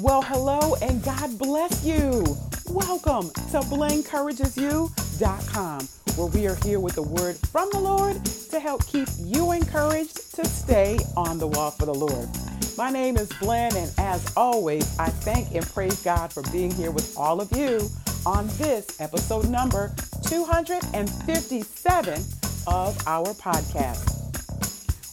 Well, hello and God bless you. Welcome to BlenencouragesYou.com, where we are here with a word from the Lord to help keep you encouraged to stay on the wall for the Lord. My name is Blen, and as always, I thank and praise God for being here with all of you on this episode number 257 of our podcast.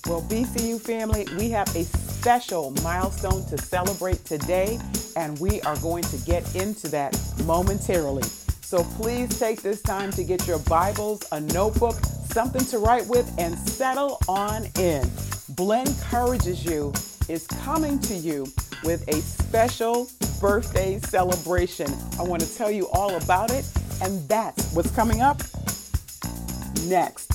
Well, BCU family, we have a special milestone to celebrate today, and we are going to get into that momentarily. So please take this time to get your Bibles, a notebook, something to write with, and settle on in. Blen Encourages You is coming to you with a special birthday celebration. I want to tell you all about it, and that's what's coming up next.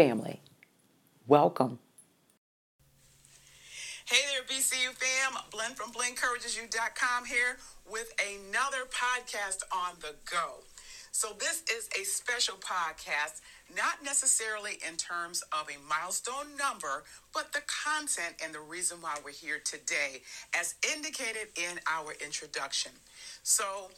family. Welcome. Hey there, BCU fam. Blen from BlenencouragesYou.com here with another podcast on the go. So, this is a special podcast, not necessarily in terms of a milestone number, but the content and the reason why we're here today, as indicated in our introduction. So,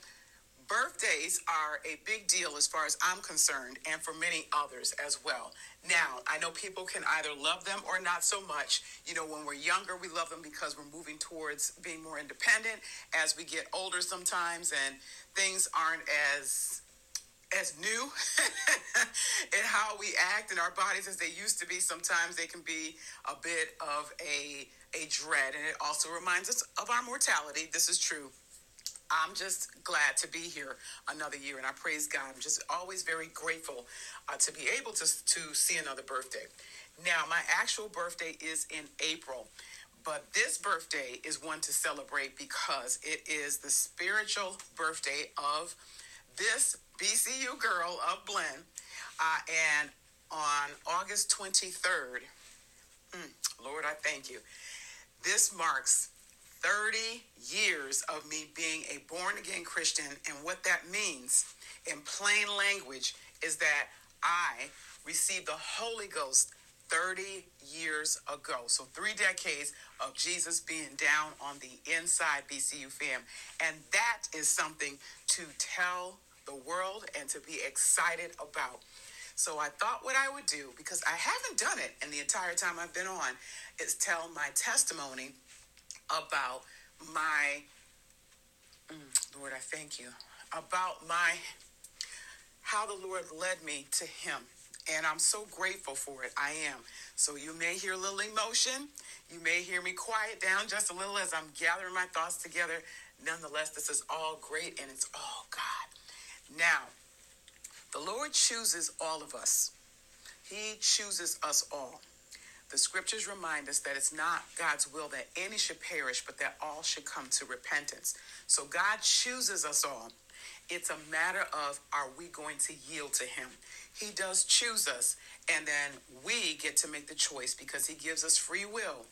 birthdays are a big deal as far as I'm concerned, and for many others as well. Now, I know people can either love them or not so much. You know, when we're younger, we love them because we're moving towards being more independent. As we get older, sometimes, and things aren't as as new in how we act in our bodies as they used to be sometimes they can be a bit of a a dread and it also reminds us of our mortality this is true I'm just glad to be here another year, and I praise God. I'm just always very grateful uh, to be able to, to see another birthday. Now, my actual birthday is in April, but this birthday is one to celebrate because it is the spiritual birthday of this BCU girl of Blen. Uh, and on August 23rd, mm, Lord, I thank you. This marks 30 years of me being a born again Christian. And what that means in plain language is that I received the Holy Ghost 30 years ago. So, three decades of Jesus being down on the inside, BCU fam. And that is something to tell the world and to be excited about. So, I thought what I would do, because I haven't done it in the entire time I've been on, is tell my testimony about my, mm, Lord, I thank you, about my, how the Lord led me to Him. And I'm so grateful for it. I am. So you may hear a little emotion. You may hear me quiet down just a little as I'm gathering my thoughts together. Nonetheless, this is all great and it's all God. Now, the Lord chooses all of us. He chooses us all. The scriptures remind us that it's not God's will that any should perish, but that all should come to repentance. So God chooses us all. It's a matter of are we going to yield to Him? He does choose us, and then we get to make the choice because He gives us free will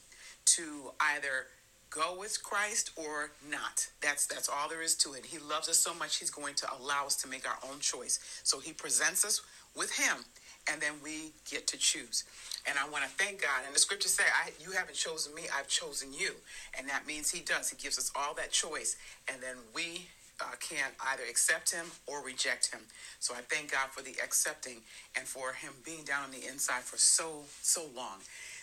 to either go with Christ or not. That's that's all there is to it. He loves us so much he's going to allow us to make our own choice. So he presents us with him and then we get to choose. And I want to thank God. And the scriptures say, I, You haven't chosen me, I've chosen you. And that means He does. He gives us all that choice. And then we uh, can either accept him or reject him. So I thank God for the accepting and for him being down on the inside for so, so long.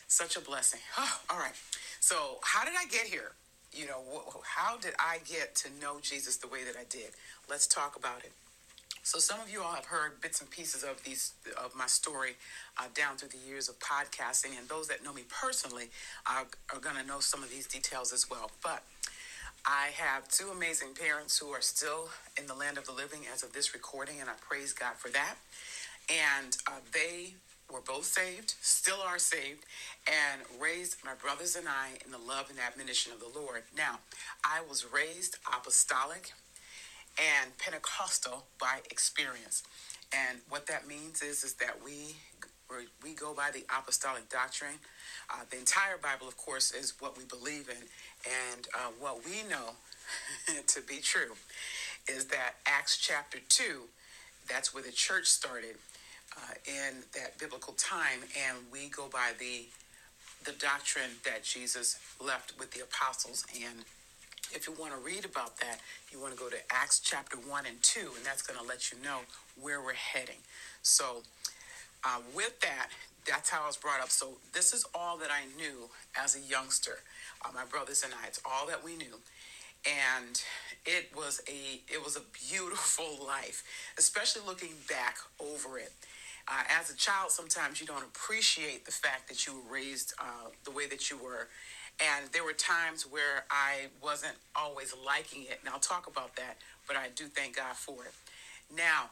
Such a blessing. Oh, all right. So, how did I get here? You know, wh- how did I get to know Jesus the way that I did? Let's talk about it. So some of you all have heard bits and pieces of these of my story uh, down through the years of podcasting, and those that know me personally are, are going to know some of these details as well. But I have two amazing parents who are still in the land of the living as of this recording, and I praise God for that. And uh, they were both saved, still are saved, and raised my brothers and I in the love and admonition of the Lord. Now, I was raised apostolic and Pentecostal by experience. And what that means is, is that we we go by the apostolic doctrine. Uh, the entire Bible, of course, is what we believe in, and uh, what we know to be true is that Acts chapter two, that's where the church started uh, in that biblical time, and we go by the the doctrine that Jesus left with the apostles and if you want to read about that, you want to go to Acts chapter 1 and 2, and that's going to let you know where we're heading. So, uh, with that, that's how I was brought up. So, this is all that I knew as a youngster. Uh, my brothers and I, it's all that we knew. And it was a it was a beautiful life, especially looking back over it. Uh, as a child, sometimes you don't appreciate the fact that you were raised uh, the way that you were and there were times where I wasn't always liking it. And I'll talk about that, but I do thank God for it. Now,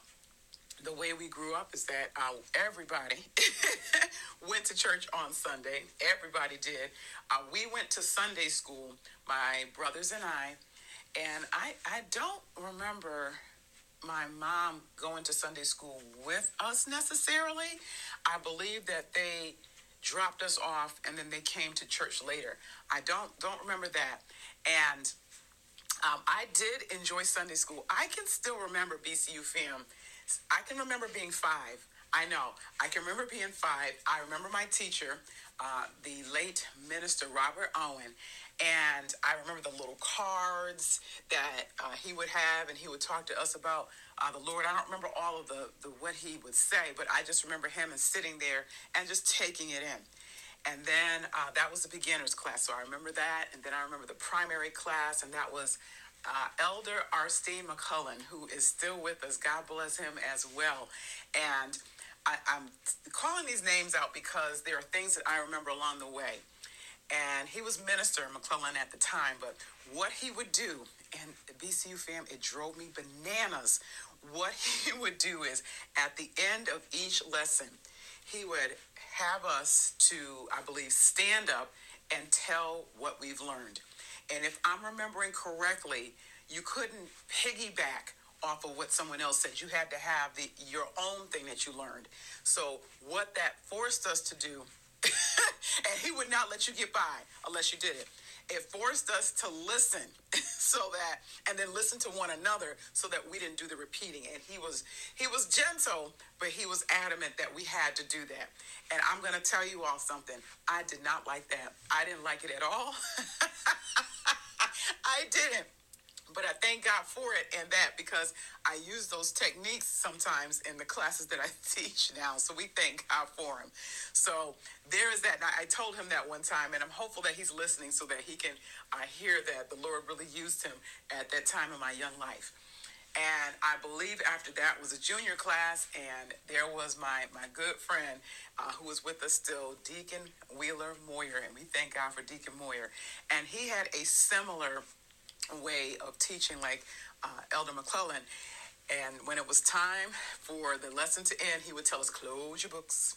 the way we grew up is that uh, everybody went to church on Sunday. Everybody did. Uh, we went to Sunday school, my brothers and I, and I, I don't remember my mom going to Sunday school with us necessarily. I believe that they dropped us off, and then they came to church later. I don't don't remember that, and um, I did enjoy Sunday school. I can still remember BCU fam. I can remember being five. I know. I can remember being five. I remember my teacher, uh, the late minister Robert Owen, and I remember the little cards that uh, he would have, and he would talk to us about uh, the Lord. I don't remember all of the, the what he would say, but I just remember him and sitting there and just taking it in. And then uh, that was the beginner's class, so I remember that. And then I remember the primary class, and that was uh, Elder Arstine McClellan, who is still with us. God bless him as well. And I, I'm calling these names out because there are things that I remember along the way. And he was minister McClellan at the time, but what he would do, and BCU fam, it drove me bananas. What he would do is at the end of each lesson, he would have us to, I believe, stand up and tell what we've learned. And if I'm remembering correctly, you couldn't piggyback off of what someone else said. You had to have the your own thing that you learned. So what that forced us to do, and he would not let you get by unless you did it it forced us to listen so that and then listen to one another so that we didn't do the repeating. And he was he was gentle but he was adamant that we had to do that. And i'm to tell you all something. I did not like that. I didn't like it at all. I didn't but I thank God for it and that because I use those techniques sometimes in the classes that I teach now. So we thank God for him. So there is that. I told him that one time, and I'm hopeful that he's listening so that he can uh, hear that the Lord really used him at that time in my young life. And I believe after that was a junior class, and there was my my good friend uh, who was with us still, Deacon Wheeler Moyer, and we thank God for Deacon Moyer. And he had a similar way of teaching like uh, Elder McClellan. And when it was time for the lesson to end, he would tell us, close your books,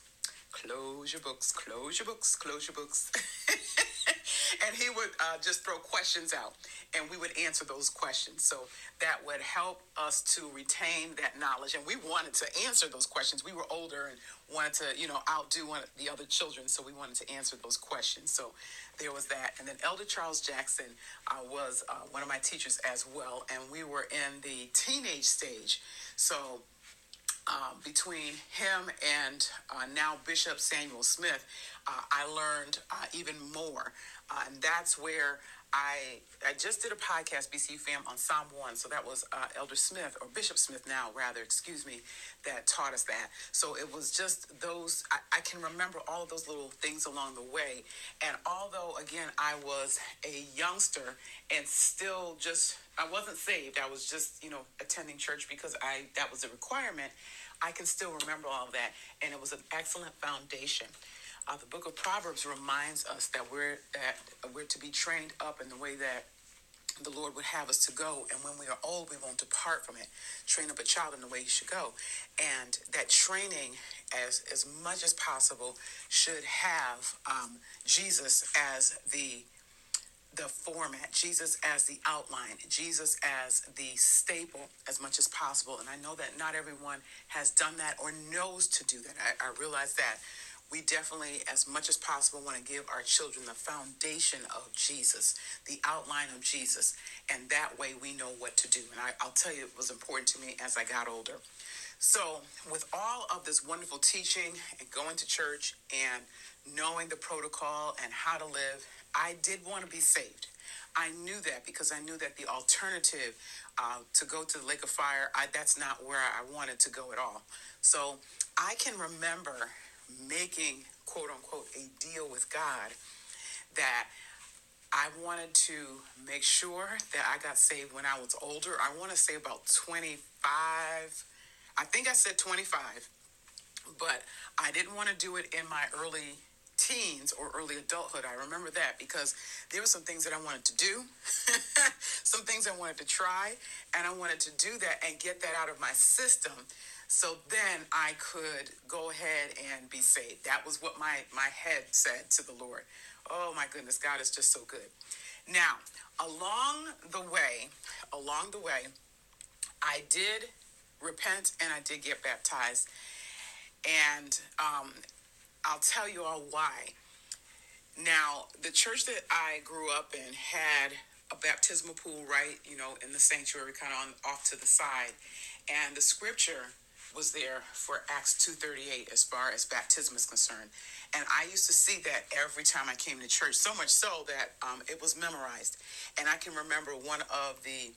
close your books, close your books, close your books. and he would uh, just throw questions out and we would answer those questions. So that would help us to retain that knowledge. And we wanted to answer those questions. We were older and wanted to, you know, outdo one of the other children. So we wanted to answer those questions. So there was that. And then Elder Charles Jackson uh, was uh, one of my teachers as well. And we were in the teenage stage. So uh, between him and uh, now Bishop Samuel Smith, uh, I learned uh, even more. Uh, and that's where I I just did a podcast, BCU fam, on Psalm 1. So that was uh, Elder Smith, or Bishop Smith now, rather, excuse me, that taught us that. So it was just those, I, I can remember all of those little things along the way. And although, again, I was a youngster and still just, I wasn't saved, I was just, you know, attending church because I that was a requirement, I can still remember all of that. And it was an excellent foundation. Uh, the book of Proverbs reminds us that we're that we're to be trained up in the way that the Lord would have us to go, and when we are old, we won't depart from it. Train up a child in the way he should go, and that training, as as much as possible, should have um, Jesus as the the format, Jesus as the outline, Jesus as the staple as much as possible. And I know that not everyone has done that or knows to do that. I, I realize that we definitely, as much as possible, want to give our children the foundation of Jesus, the outline of Jesus, and that way we know what to do. And I, will tell you, it was important to me as I got older. So, with all of this wonderful teaching and going to church and knowing the protocol and how to live, I did want to be saved. I knew that because I knew that the alternative uh, to go to the lake of fire, I, that's not where I wanted to go at all. So I can remember making quote unquote a deal with God that I wanted to make sure that I got saved when I was older. I want to say about 25. I think I said 25, but I didn't want to do it in my early teens or early adulthood. I remember that because there were some things that I wanted to do, some things I wanted to try, and I wanted to do that and get that out of my system so then I could go ahead and be saved. That was what my, my head said to the Lord. Oh my goodness, God is just so good. Now, along the way, along the way, I did repent and I did get baptized. And um, I'll tell you all why. Now, the church that I grew up in had a baptismal pool right, you know, in the sanctuary, kind of on off to the side. And the scripture was there for Acts 2:38 as far as baptism is concerned. And I used to see that every time I came to church, so much so that um, it was memorized. And I can remember one of the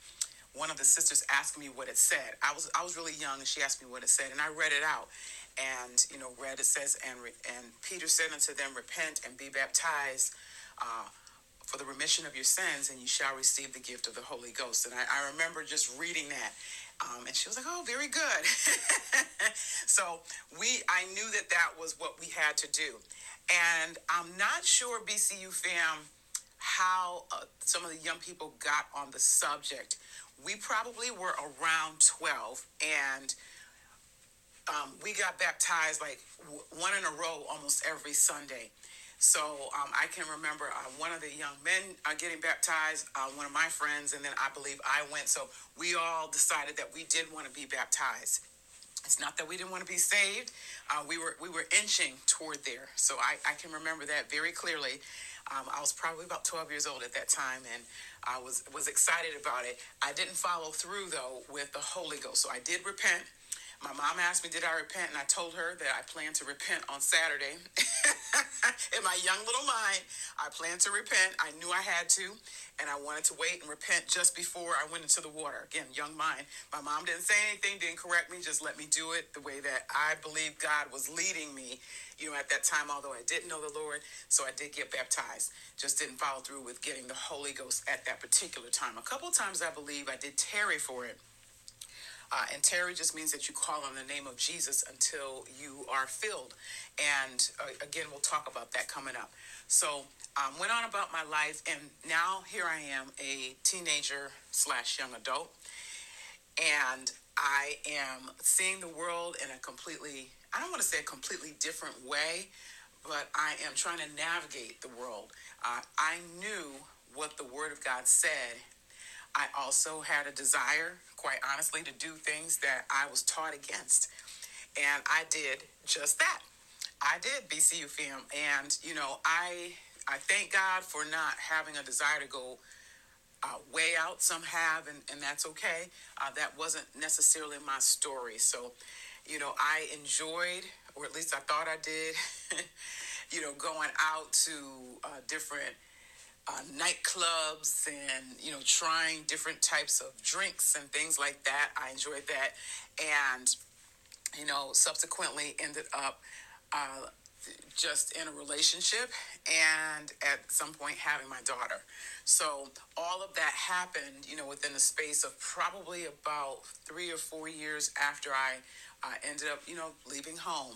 one of the sisters asked me what it said. I was I was really young, and she asked me what it said, and I read it out. And you know, read it says, and and Peter said unto them, Repent and be baptized. Uh, for the remission of your sins, and you shall receive the gift of the Holy Ghost. And I, I remember just reading that um, and she was like, "Oh, very good." so we, I knew that that was what we had to do, and I'm not sure BCU fam how uh, some of the young people got on the subject. We probably were around 12, and um, we got baptized like w- one in a row almost every Sunday. So um, I can remember uh, one of the young men uh, getting baptized, uh, one of my friends, and then I believe I went. So we all decided that we did want to be baptized. It's not that we didn't want to be saved. Uh, we were we were inching toward there. So I, I can remember that very clearly. Um, I was probably about 12 years old at that time, and I was was excited about it. I didn't follow through though with the Holy Ghost. So I did repent. My mom asked me, Did I repent? And I told her that I plan to repent on Saturday. In my young little mind, I planned to repent. I knew I had to, and I wanted to wait and repent just before I went into the water. Again, young mind. My mom didn't say anything, didn't correct me, just let me do it the way that I believe God was leading me, you know, at that time, although I didn't know the Lord. So I did get baptized. Just didn't follow through with getting the Holy Ghost at that particular time. A couple times I believe I did tarry for it uh, and tarry just means that you call on the name of Jesus until you are filled. And uh, again, we'll talk about that coming up. So, um, went on about my life, and now here I am, a teenager slash young adult, and I am seeing the world in a completely, I don't want to say a completely different way, but I am trying to navigate the world. Uh, I knew what the Word of God said I also had a desire, quite honestly, to do things that I was taught against. And I did just that. I did BCU fam. And, you know, I I thank God for not having a desire to go uh, way out. Some have, and, and that's okay. Uh, that wasn't necessarily my story. So, you know, I enjoyed, or at least I thought I did, you know, going out to uh, different uh, nightclubs and you know trying different types of drinks and things like that. I enjoyed that, and you know subsequently ended up uh, just in a relationship and at some point having my daughter. So all of that happened, you know, within the space of probably about three or four years after I uh, ended up, you know, leaving home.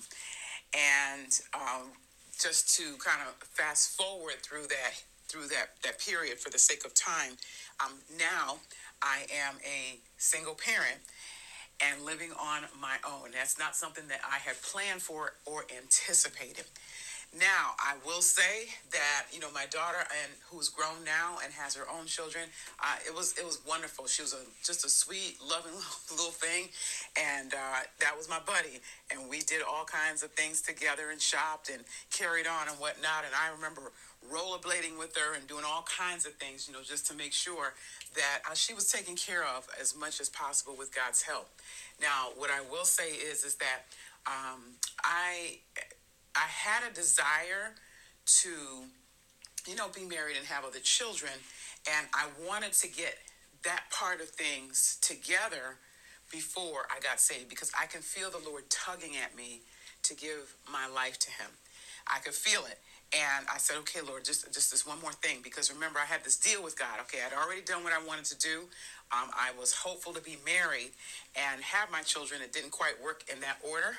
And um, just to kind of fast forward through that through that that period for the sake of time, um, now I am a single parent and living on my own. That's not something that I had planned for or anticipated. Now, I will say that you know my daughter, and who's grown now and has her own children, uh, it was it was wonderful. She was a, just a sweet, loving little thing, and uh, that was my buddy. And we did all kinds of things together and shopped and carried on and whatnot. And I remember rollerblading with her and doing all kinds of things, you know, just to make sure that uh, she was taken care of as much as possible with God's help. Now, what I will say is, is that um, I I had a desire to, you know, be married and have other children, and I wanted to get that part of things together before I got saved because I can feel the Lord tugging at me to give my life to Him. I could feel it. And I said, okay, Lord, just just this one more thing, because remember, I had this deal with God. Okay, I'd already done what I wanted to do. Um, I was hopeful to be married and have my children. It didn't quite work in that order,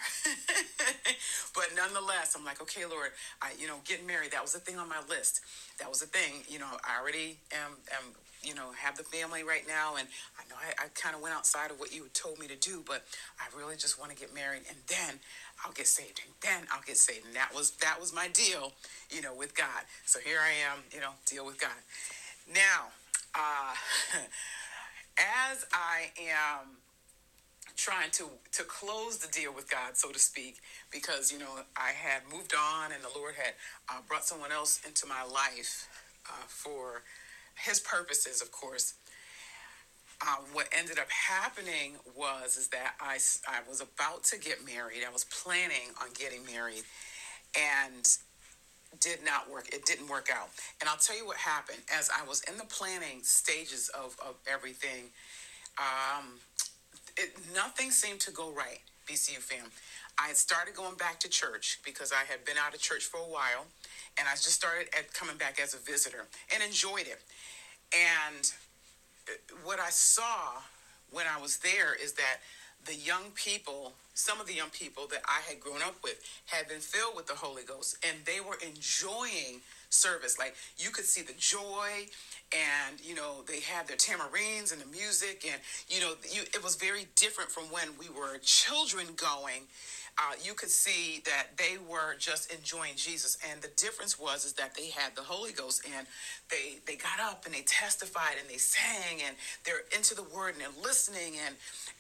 but nonetheless, I'm like, okay, Lord, I, you know, getting married. That was the thing on my list. That was the thing. You know, I already am, am you know, have the family right now, and I know I, I kind of went outside of what you told me to do, but I really just want to get married, and then I'll get saved, and then I'll get saved, and that was that was my deal, you know, with God. So here I am, you know, deal with God. Now, uh, as I am trying to to close the deal with God, so to speak, because you know I had moved on and the Lord had uh, brought someone else into my life uh, for His purposes, of course. Uh, what ended up happening was is that I, I was about to get married. I was planning on getting married, and did not work. It didn't work out. And I'll tell you what happened. As I was in the planning stages of, of everything, um, it, nothing seemed to go right, BCU fam. I had started going back to church because I had been out of church for a while, and I just started at coming back as a visitor and enjoyed it. And uh, what I saw when I was there is that the young people, some of the young people that I had grown up with, had been filled with the Holy Ghost and they were enjoying service. Like you could see the joy and you know they had their tamarines and the music and you know you, it was very different from when we were children going uh, you could see that they were just enjoying Jesus. And the difference was is that they had the Holy Ghost and they they got up and they testified and they sang and they're into the Word and they're listening and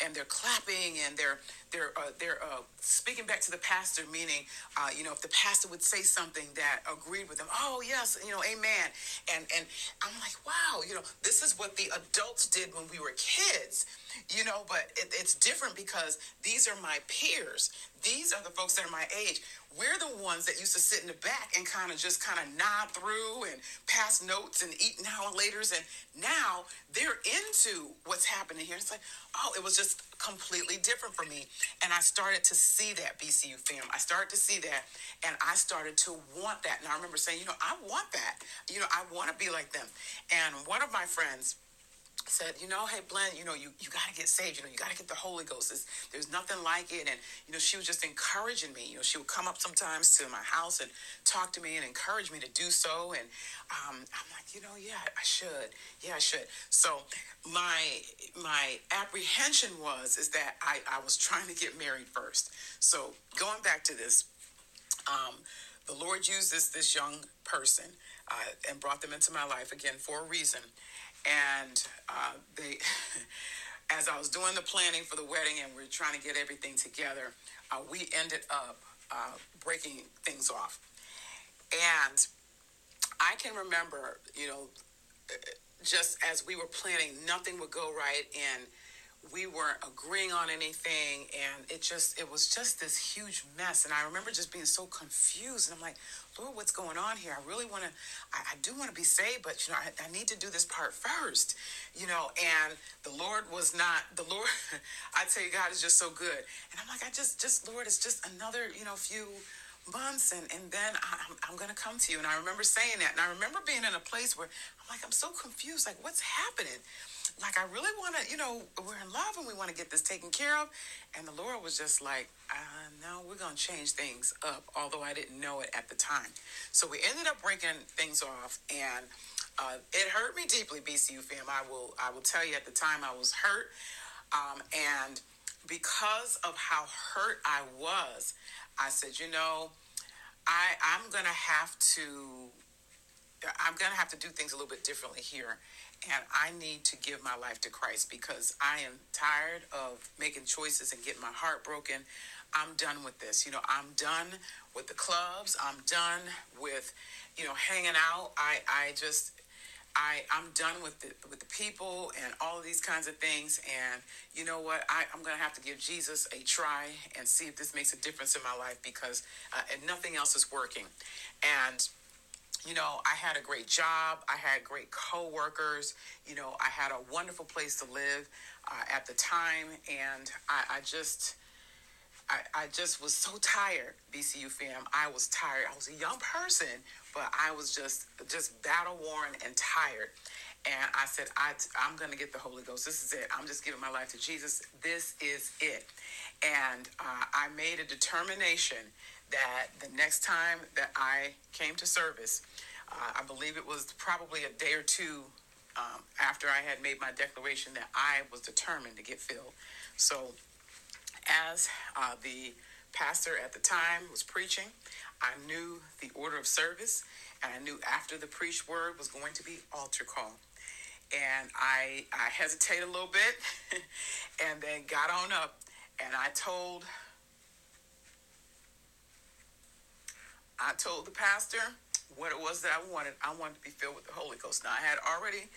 and they're clapping and they're they're uh, they're uh, speaking back to the pastor, meaning uh, you know if the pastor would say something that agreed with them, oh yes, you know, amen. And and I'm like, wow, you know, this is what the adults did when we were kids you know, but it, it's different because these are my peers. These are the folks that are my age. We're the ones that used to sit in the back and kind of just kind of nod through and pass notes and eat now and later's. And now they're into what's happening here. It's like, oh, it was just completely different for me. And I started to see that BCU fam. I started to see that and I started to want that. And I remember saying, you know, I want that. You know, I want to be like them. And one of my friends, said, you know, hey, Blen, you know, you, you got to get saved. You know, you got to get the Holy Ghost. There's, there's nothing like it. And, you know, she was just encouraging me. You know, she would come up sometimes to my house and talk to me and encourage me to do so. And um, I'm like, you know, yeah, I should. Yeah, I should. So my my apprehension was is that I, I was trying to get married first. So going back to this, um, the Lord used this, this young person uh, and brought them into my life again for a reason and uh, they as i was doing the planning for the wedding and we are trying to get everything together uh, we ended up uh, breaking things off. And i can remember you know just as we were planning nothing would go right and we weren't agreeing on anything and it just it was just this huge mess. And i remember just being so confused and i'm like lord what's going on here? I really want to I, I, do want to be saved but you know I, I, need to do this part first you know and the lord was not the lord i tell you god is just so good. And i'm like i just just lord it's just another you know few months and, and then I, I'm, I'm going to come to you. And i remember saying that and i remember being in a place where i'm like i'm so confused like what's happening like I really want to, you know, we're in love and we want to get this taken care of. And the Lord was just like, uh, no, we're going to change things up, although I didn't know it at the time. So we ended up breaking things off and uh, it hurt me deeply, BCU fam. I will, I will tell you at the time I was hurt. Um, and because of how hurt I was, I said, you know, I, I'm going to have to, I'm going to have to do things a little bit differently here and I need to give my life to Christ because I am tired of making choices and getting my heart broken. I'm done with this. You know, I'm done with the clubs. I'm done with, you know, hanging out. I I just I I'm done with the with the people and all of these kinds of things. And you know what? I I'm gonna have to give Jesus a try and see if this makes a difference in my life because uh, and nothing else is working. And you know, I had a great job. I had great coworkers. You know, I had a wonderful place to live uh, at the time, and I, I just. I, I just was so tired, BCU fam. I was tired. I was a young person, but I was just just battle worn and tired. And I said, I, I'm going to get the Holy Ghost. This is it. I'm just giving my life to Jesus. This is it. And uh, I made a determination that the next time that I came to service, uh, I believe it was probably a day or two um, after I had made my declaration that I was determined to get filled. So, as uh, the pastor at the time was preaching, I knew the order of service, and I knew after the preached word was going to be altar call. And I, I hesitated a little bit and then got on up and I told I told the pastor what it was that I wanted. I wanted to be filled with the Holy Ghost. Now, I had already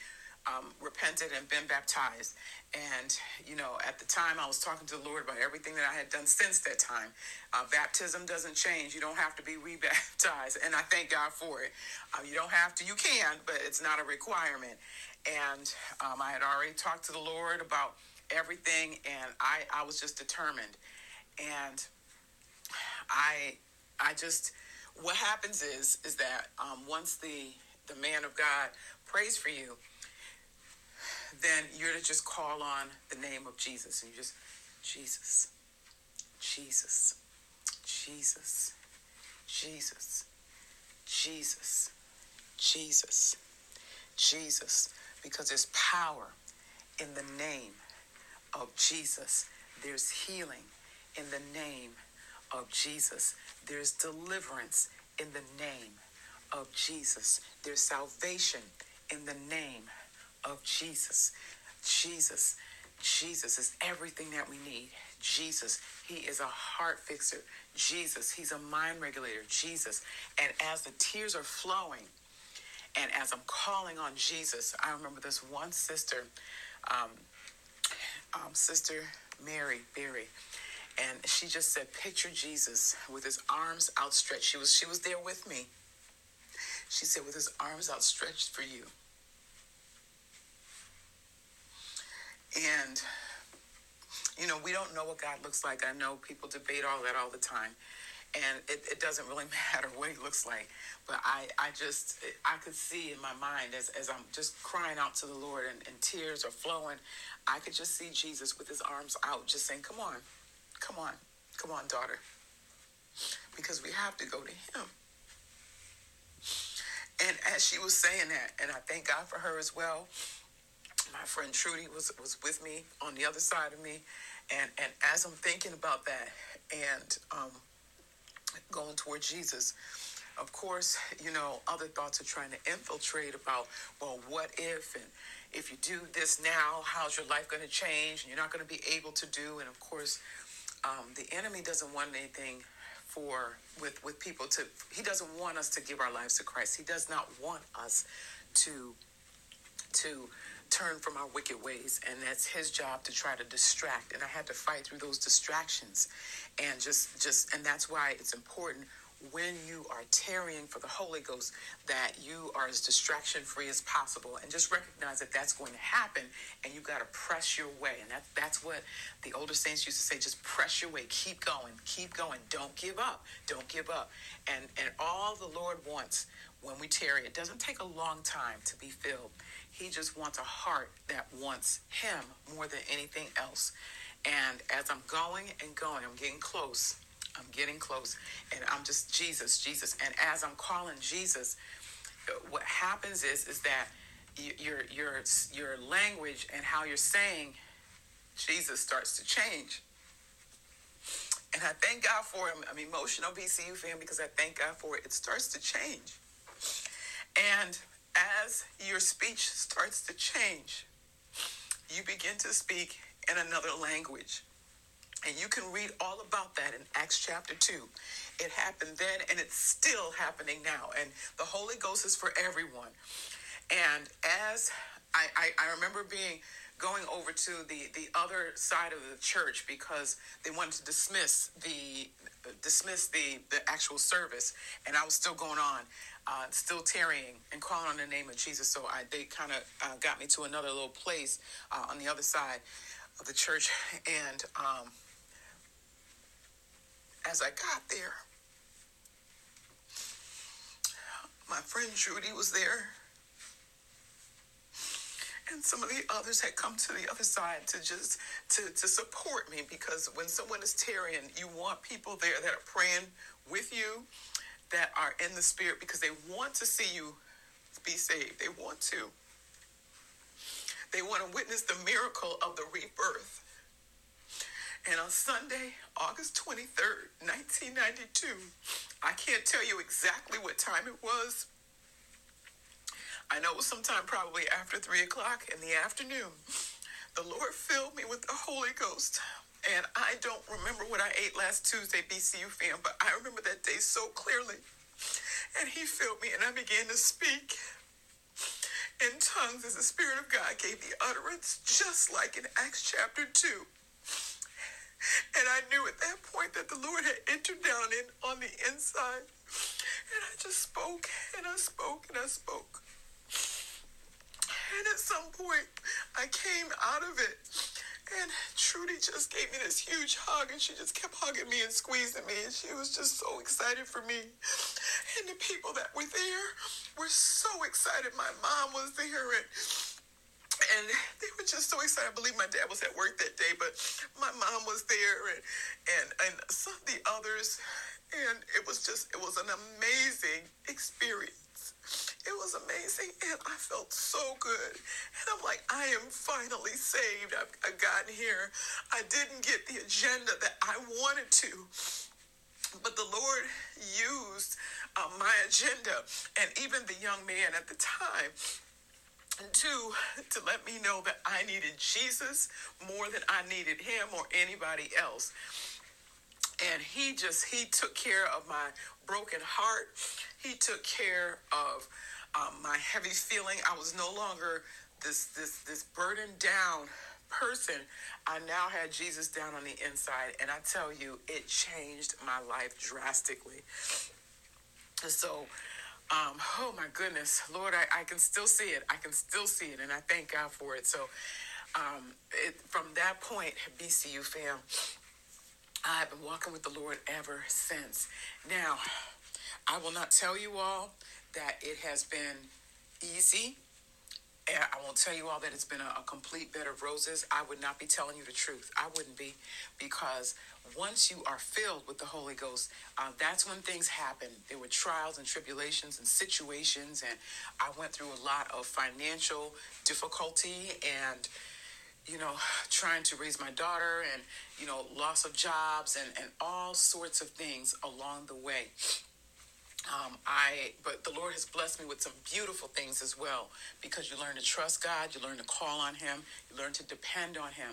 um, repented and been baptized. And, you know, at the time I was talking to the Lord about everything that I had done since that time. Uh, baptism doesn't change. You don't have to be rebaptized. And I thank God for it. Um, you don't have to, you can, but it's not a requirement. And um, I had already talked to the Lord about everything. And I, I was just determined. And I, I just, what happens is is that um, once the the man of God prays for you, then you're to just call on the name of Jesus and you just Jesus, Jesus, Jesus, Jesus, Jesus, Jesus, Jesus, because there's power in the name of Jesus. There's healing in the name of Jesus. There's deliverance in the name of Jesus. There's salvation in the name of Jesus. Jesus. Jesus is everything that we need. Jesus, He is a heart fixer. Jesus, He's a mind regulator. Jesus. And as the tears are flowing, and as I'm calling on Jesus, I remember this one sister, um, um, Sister Mary Berry and she just said picture jesus with his arms outstretched. She was she was there with me. She said with his arms outstretched for you. And you know we don't know what god looks like. I know people debate all that all the time and it, it doesn't really matter what he looks like but i i just i could see in my mind as, as i'm just crying out to the lord and, and tears are flowing i could just see jesus with his arms out just saying come on Come on, come on, daughter. Because we have to go to Him. And as she was saying that, and I thank God for her as well, my friend Trudy was, was with me on the other side of me. And, and as I'm thinking about that and um, going toward Jesus, of course, you know, other thoughts are trying to infiltrate about, well, what if? And if you do this now, how's your life going to change? And you're not going to be able to do. And of course, um, the enemy doesn't want anything for with with people to he doesn't want us to give our lives to christ he does not want us to to turn from our wicked ways. And that's his job to try to distract. And I had to fight through those distractions. And just, just, and that's why it's important when you are tarrying for the Holy Ghost that you are as distraction free as possible. And just recognize that that's going to happen and you got to press your way. And that that's what the older saints used to say just press your way. Keep going. Keep going. Don't give up. Don't give up. And and all the Lord wants when we tarry it doesn't take a long time to be filled. He just wants a heart that wants him more than anything else. And as I'm going and going I'm getting close I'm getting close, and I'm just Jesus, Jesus. And as I'm calling Jesus, what happens is is that your your your language and how you're saying Jesus starts to change. And I thank God for it. I'm emotional BCU fan because I thank God for it. It starts to change. And as your speech starts to change, you begin to speak in another language. And you can read all about that in Acts chapter 2. It happened then and it's still happening now. And the Holy Ghost is for everyone. And as I, I, I remember being going over to the, the other side of the church because they wanted to dismiss the dismiss the, the actual service and I was still going on uh, still tarrying and calling on the name of Jesus so I they kind of uh, got me to another little place uh, on the other side of the church and um, as I got there, my friend Judy was there. And some of the others had come to the other side to just to, to support me because when someone is tearing, you want people there that are praying with you, that are in the spirit because they want to see you be saved. They want to. They want to witness the miracle of the rebirth. And on Sunday, August 23rd, 1992, I can't tell you exactly what time it was. I know it was sometime probably after 3 o'clock in the afternoon. The Lord filled me with the Holy Ghost. And I don't remember what I ate last Tuesday, BCU fam, but I remember that day so clearly. And He filled me, and I began to speak in tongues as the Spirit of God gave the utterance, just like in Acts chapter 2. And I knew at that point that the Lord had entered down in on the inside. And I just spoke and I spoke and I spoke. And at some point, I came out of it. And Trudy just gave me this huge hug, and she just kept hugging me and squeezing me, and she was just so excited for me. And the people that were there were so excited. My mom was there, and and they were just so excited. I believe my dad was at work that day, but my mom was there and and and some of the others, and it was just it was an amazing experience. It was amazing, and I felt so good. And I'm like, I am finally saved. I've, I've gotten here. I didn't get the agenda that I wanted to, but the Lord used uh, my agenda, and even the young man at the time and two, to let me know that I needed Jesus more than I needed him or anybody else. And he just, he took care of my broken heart. He took care of um, my heavy feeling. I was no longer this, this, this burdened down person. I now had Jesus down on the inside. And I tell you, it changed my life drastically. So, um, oh my goodness, Lord, I, I can still see it. I can still see it, and I thank God for it. So, um, it, from that point, BCU fam, I've been walking with the Lord ever since. Now, I will not tell you all that it has been easy. I won't tell you all that it's been a, a complete bed of roses. I would not be telling you the truth. I wouldn't be because once you are filled with the Holy Ghost, uh, that's when things happen. There were trials and tribulations and situations, and I went through a lot of financial difficulty and you know, trying to raise my daughter and, you know, loss of jobs and, and all sorts of things along the way. Um, I, but the Lord has blessed me with some beautiful things as well because you learn to trust God, you learn to call on Him, you learn to depend on Him.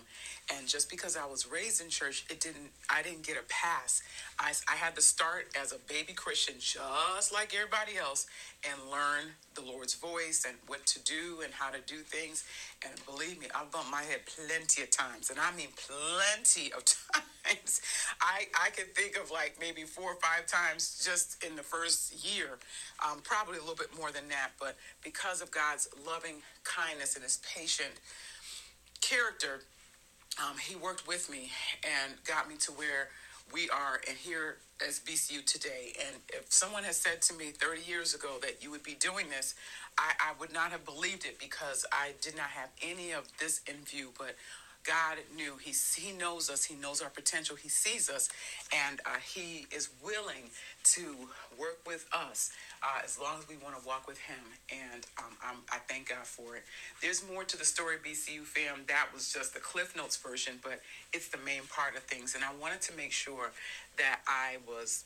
And just because I was raised in church, it didn't, I didn't get a pass. I, I had to start as a baby Christian, just like everybody else, and learn the Lord's voice and what to do and how to do things. And believe me, I've bumped my head plenty of times, and I mean plenty of times. I I can think of like maybe four or five times just in the first year, um, probably a little bit more than that. But because of God's loving kindness and His patient character, um, He worked with me and got me to where we are and here as BCU today. And if someone has said to me 30 years ago that you would be doing this, I, I would not have believed it because I did not have any of this in view. But God knew. He, he knows us. He knows our potential. He sees us. And uh, He is willing to work with us uh, as long as we want to walk with Him. And um, i thank God for it. There's more to the story, BCU fam. That was just the Cliff Notes version, but it's the main part of things. And I wanted to make sure that I was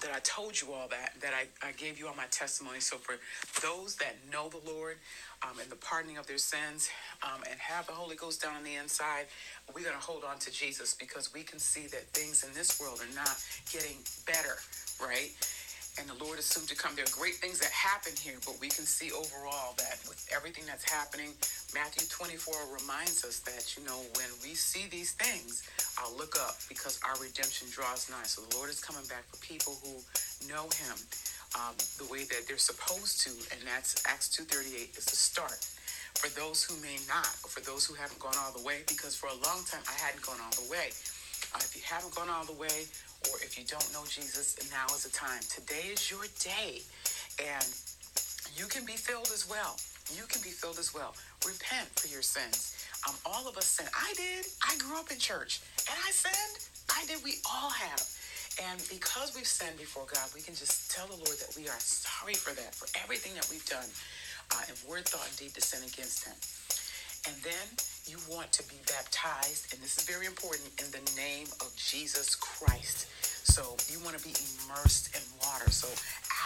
that I told you all that, that I, I gave you all my testimony. So for those that know the Lord um, and the pardoning of their sins um, and have the Holy Ghost down on the inside, we're going to hold on to Jesus because we can see that things in this world are not getting better, right? And the Lord is soon to come. There are great things that happen here, but we can see overall that with everything that's happening, Matthew 24 reminds us that, you know, when we see these things, I'll look up because our redemption draws nigh. So the Lord is coming back for people who know him um, the way that they're supposed to, and that's Acts 2.38 is the start. For those who may not, or for those who haven't gone all the way, because for a long time I hadn't gone all the way. Uh, if you haven't gone all the way, or if you don't know Jesus, now is the time. Today is your day. And you can be filled as well. You can be filled as well. Repent for your sins. Um, all of us sin. I did. I grew up in church and I sinned. I did. We all have. And because we've sinned before God, we can just tell the Lord that we are sorry for that, for everything that we've done uh, in word, thought, and deed to sin against Him. And then you want to be baptized, and this is very important, in the name of Jesus Christ. So you want to be immersed in water. So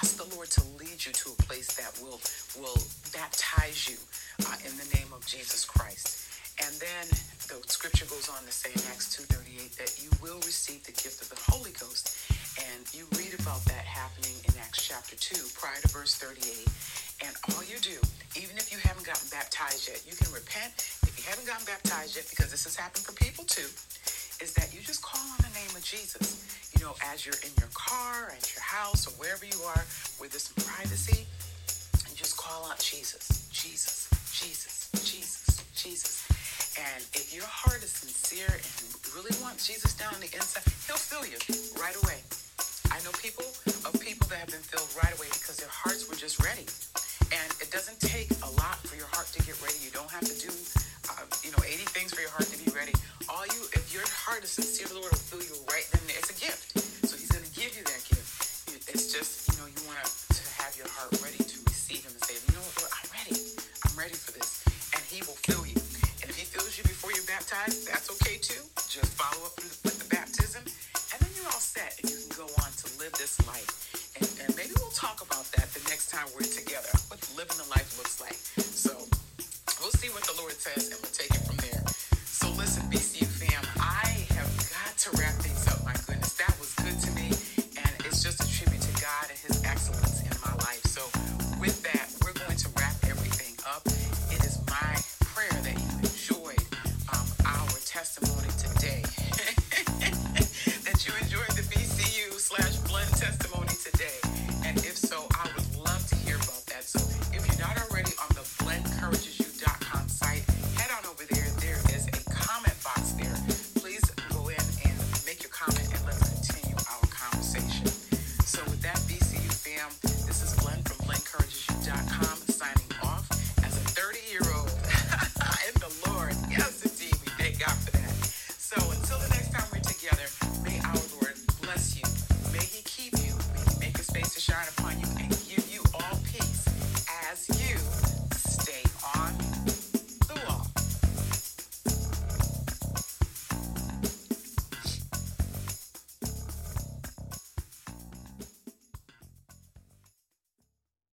ask the Lord to lead you to a place that will will baptize you uh, in the name of Jesus Christ. And then the scripture goes on to say in Acts 2.38 that you will receive the gift of the Holy Ghost. And you read about that happening in Acts chapter 2, prior to verse 38. And all you do, even if you haven't gotten baptized yet, you can repent. If you haven't gotten baptized yet, because this has happened for people too, is that you just call on the name of Jesus. You know, as you're in your car, at your house, or wherever you are, where there's some privacy, and just call out Jesus, Jesus, Jesus, Jesus, Jesus. And if your heart is sincere and really wants Jesus down the inside, he'll fill you right away. I know people of people that have been filled right away because their hearts were just ready. And it doesn't take a lot for your heart to get ready. You don't have to do, uh, you know, 80 things for your heart to be ready. All you, if your heart is sincere, the Lord will fill you right then. It's a gift. So He's going to give you that gift. It's just, you know, you want to have your heart ready to receive Him and say, you know what, Lord, I'm ready. I'm ready for this. And He will fill you. And if He fills you before you're baptized, that's okay too. Just follow up with the